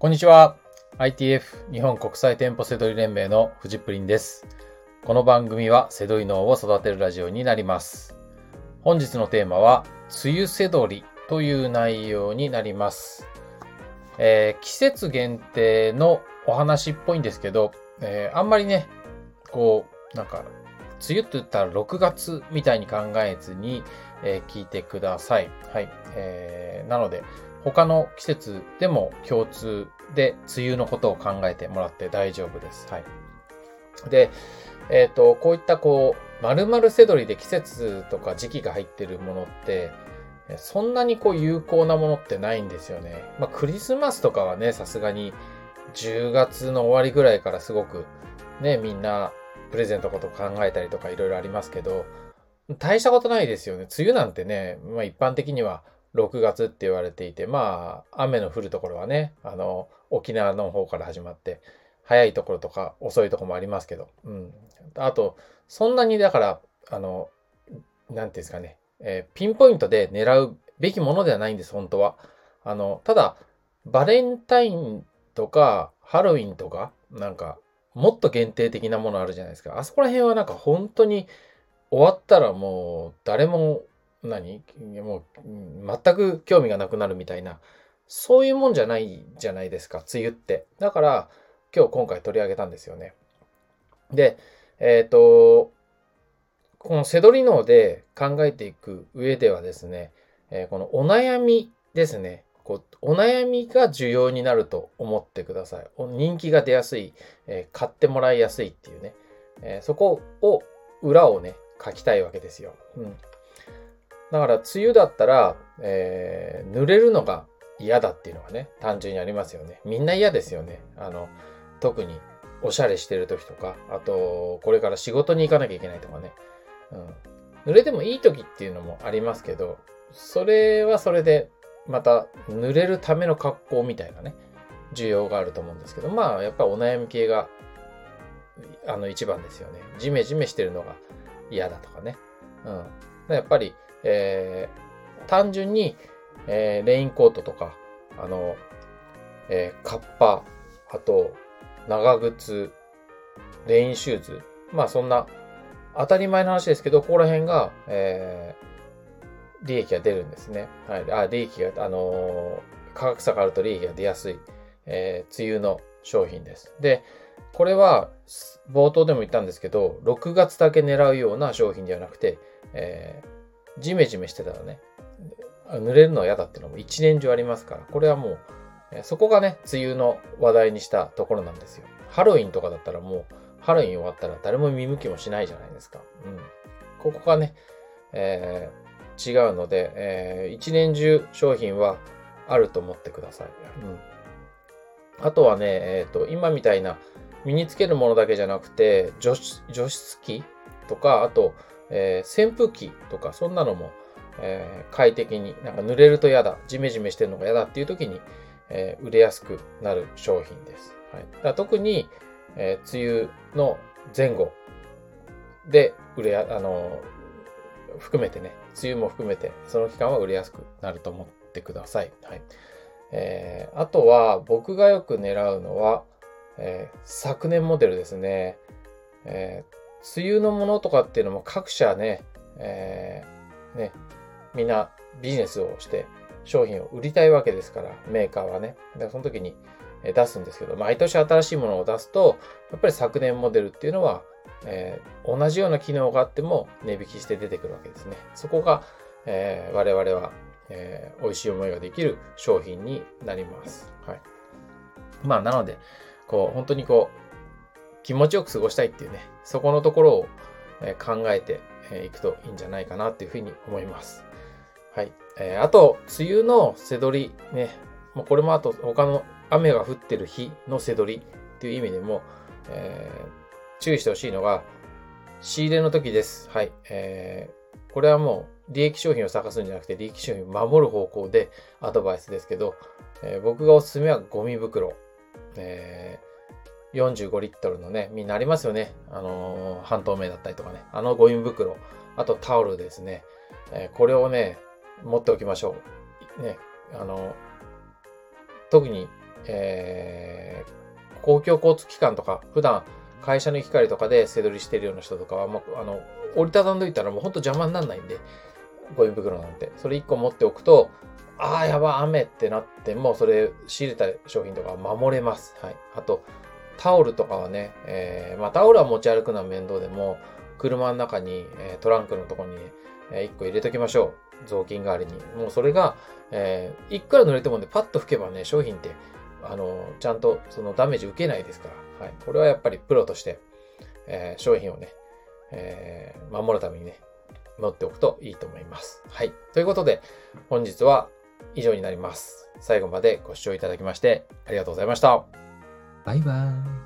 こんにちは。ITF 日本国際店舗セドリ連盟のフジプリンです。この番組はセドリ脳を育てるラジオになります。本日のテーマは、梅雨セドリという内容になります。えー季節限定のお話っぽいんですけど、えーあんまりね、こう、なんか、梅雨って言ったら6月みたいに考えずに、えー聞いてください。はい。えーなので、他の季節でも共通で梅雨のことを考えてもらって大丈夫です。はい。で、えっ、と、こういったこう、〇〇セドリで季節とか時期が入ってるものって、そんなにこう有効なものってないんですよね。まあクリスマスとかはね、さすがに10月の終わりぐらいからすごくね、みんなプレゼントこと考えたりとかいろいろありますけど、大したことないですよね。梅雨なんてね、まあ一般的には6月って言われていて、まあ雨の降るところはね、あの、沖縄の方から始まって、早いところとか遅いとこもありますけど、うん。あと、そんなにだから、あの、なんていうんですかね、えーピンポイントで狙うべきものではないんです、本当は。あの、ただ、バレンタインとか、ハロウィンとか、なんか、もっと限定的なものあるじゃないですか。あそこら辺はなんか本当に終わったらもう誰も何？もう全く興味がなくなるみたいな、そういうもんじゃないじゃないですか、梅雨って。だから、今日今回取り上げたんですよね。で、えっ、と、このセドリ脳で考えていく上ではですね、えーこのお悩みですね。こうお悩みが重要になると思ってください。人気が出やすい、えー買ってもらいやすいっていうね。えそこを、裏をね、書きたいわけですよ。うん。だから、梅雨だったら、えー濡れるのが嫌だっていうのがね、単純にありますよね。みんな嫌ですよね。あの、特におしゃれしてる時とか、あと、これから仕事に行かなきゃいけないとかね。うん。濡れてもいい時っていうのもありますけど、それはそれで、また、濡れるための格好みたいなね、需要があると思うんですけど、まあ、やっぱお悩み系が、あの、一番ですよね。ジメジメしてるのが嫌だとかね。うん。やっぱり、えー単純に、えーレインコートとか、あの、えーカッパ、あと、長靴、レインシューズ。まあそんな、当たり前の話ですけど、ここら辺が、えー利益が出るんですね。はい。あ、利益が、あのー価格差があると利益が出やすい、えー梅雨の商品です。で、これは、冒頭でも言ったんですけど、6月だけ狙うような商品ではなくて、えージメジメしてたらね、濡れるのは嫌だっていうのも一年中ありますから、これはもう、そこがね、梅雨の話題にしたところなんですよ。ハロウィンとかだったらもう、ハロウィン終わったら誰も見向きもしないじゃないですか。うん。ここがね、えー違うので、えー一年中商品はあると思ってください。うん。あとはね、えっ、と、今みたいな身につけるものだけじゃなくて、除湿除湿機とか、あと、えー扇風機とか、そんなのも、えー快適に、なんか濡れると嫌だ、ジメジメしてるのが嫌だっていう時に、えー売れやすくなる商品です。はい。だ特に、え梅雨の前後で売れや、あの含めてね、梅雨も含めて、その期間は売れやすくなると思ってください。はい。えーあとは、僕がよく狙うのは、えー昨年モデルですね。えー梅雨のものとかっていうのも各社ね、えーね、みんなビジネスをして商品を売りたいわけですから、メーカーはね。だからその時に出すんですけど、毎年新しいものを出すと、やっぱり昨年モデルっていうのは、えー同じような機能があっても値引きして出てくるわけですね。そこが、えー我々は、えー美味しい思いができる商品になります。はい。まあ、なので、こう、本当にこう、気持ちよく過ごしたいっていうね、そこのところを考えていくといいんじゃないかなっていうふうに思います。はい。えーあと、梅雨の背取り、ね、もうこれもあと他の雨が降ってる日の背取りっていう意味でも、えー注意してほしいのが、仕入れの時です。はい。えーこれはもう利益商品を探すんじゃなくて利益商品を守る方向でアドバイスですけど、えー僕がおすすめはゴミ袋。え45リットルのね、みんなありますよね。あのー半透明だったりとかね。あのゴミ袋。あとタオルですね。えーこれをね、持っておきましょう。ね、あの特にえー、公共交通機関とか、普段会社の行き帰りとかで背取りしてるような人とかは、もう、あの、折りたたんどいたらもうほんと邪魔にならないんで、ゴミ袋なんて。それ1個持っておくと、ああ、やば、雨ってなってもう、それ仕入れた商品とか守れます。はい。あと、タオルとかはね、えー、まあタオルは持ち歩くのは面倒でも、車の中に、え、トランクのところに、え、1個入れときましょう。雑巾代わりに。もうそれが、えー、いくら濡れてもね、パッと拭けばね、商品って、あの、ちゃんとそのダメージ受けないですから。はい。これはやっぱりプロとして、えー、商品をね、えー、守るためにね、持っておくといいと思います。はい。ということで、本日は以上になります。最後までご視聴いただきましてありがとうございました。バイバイ。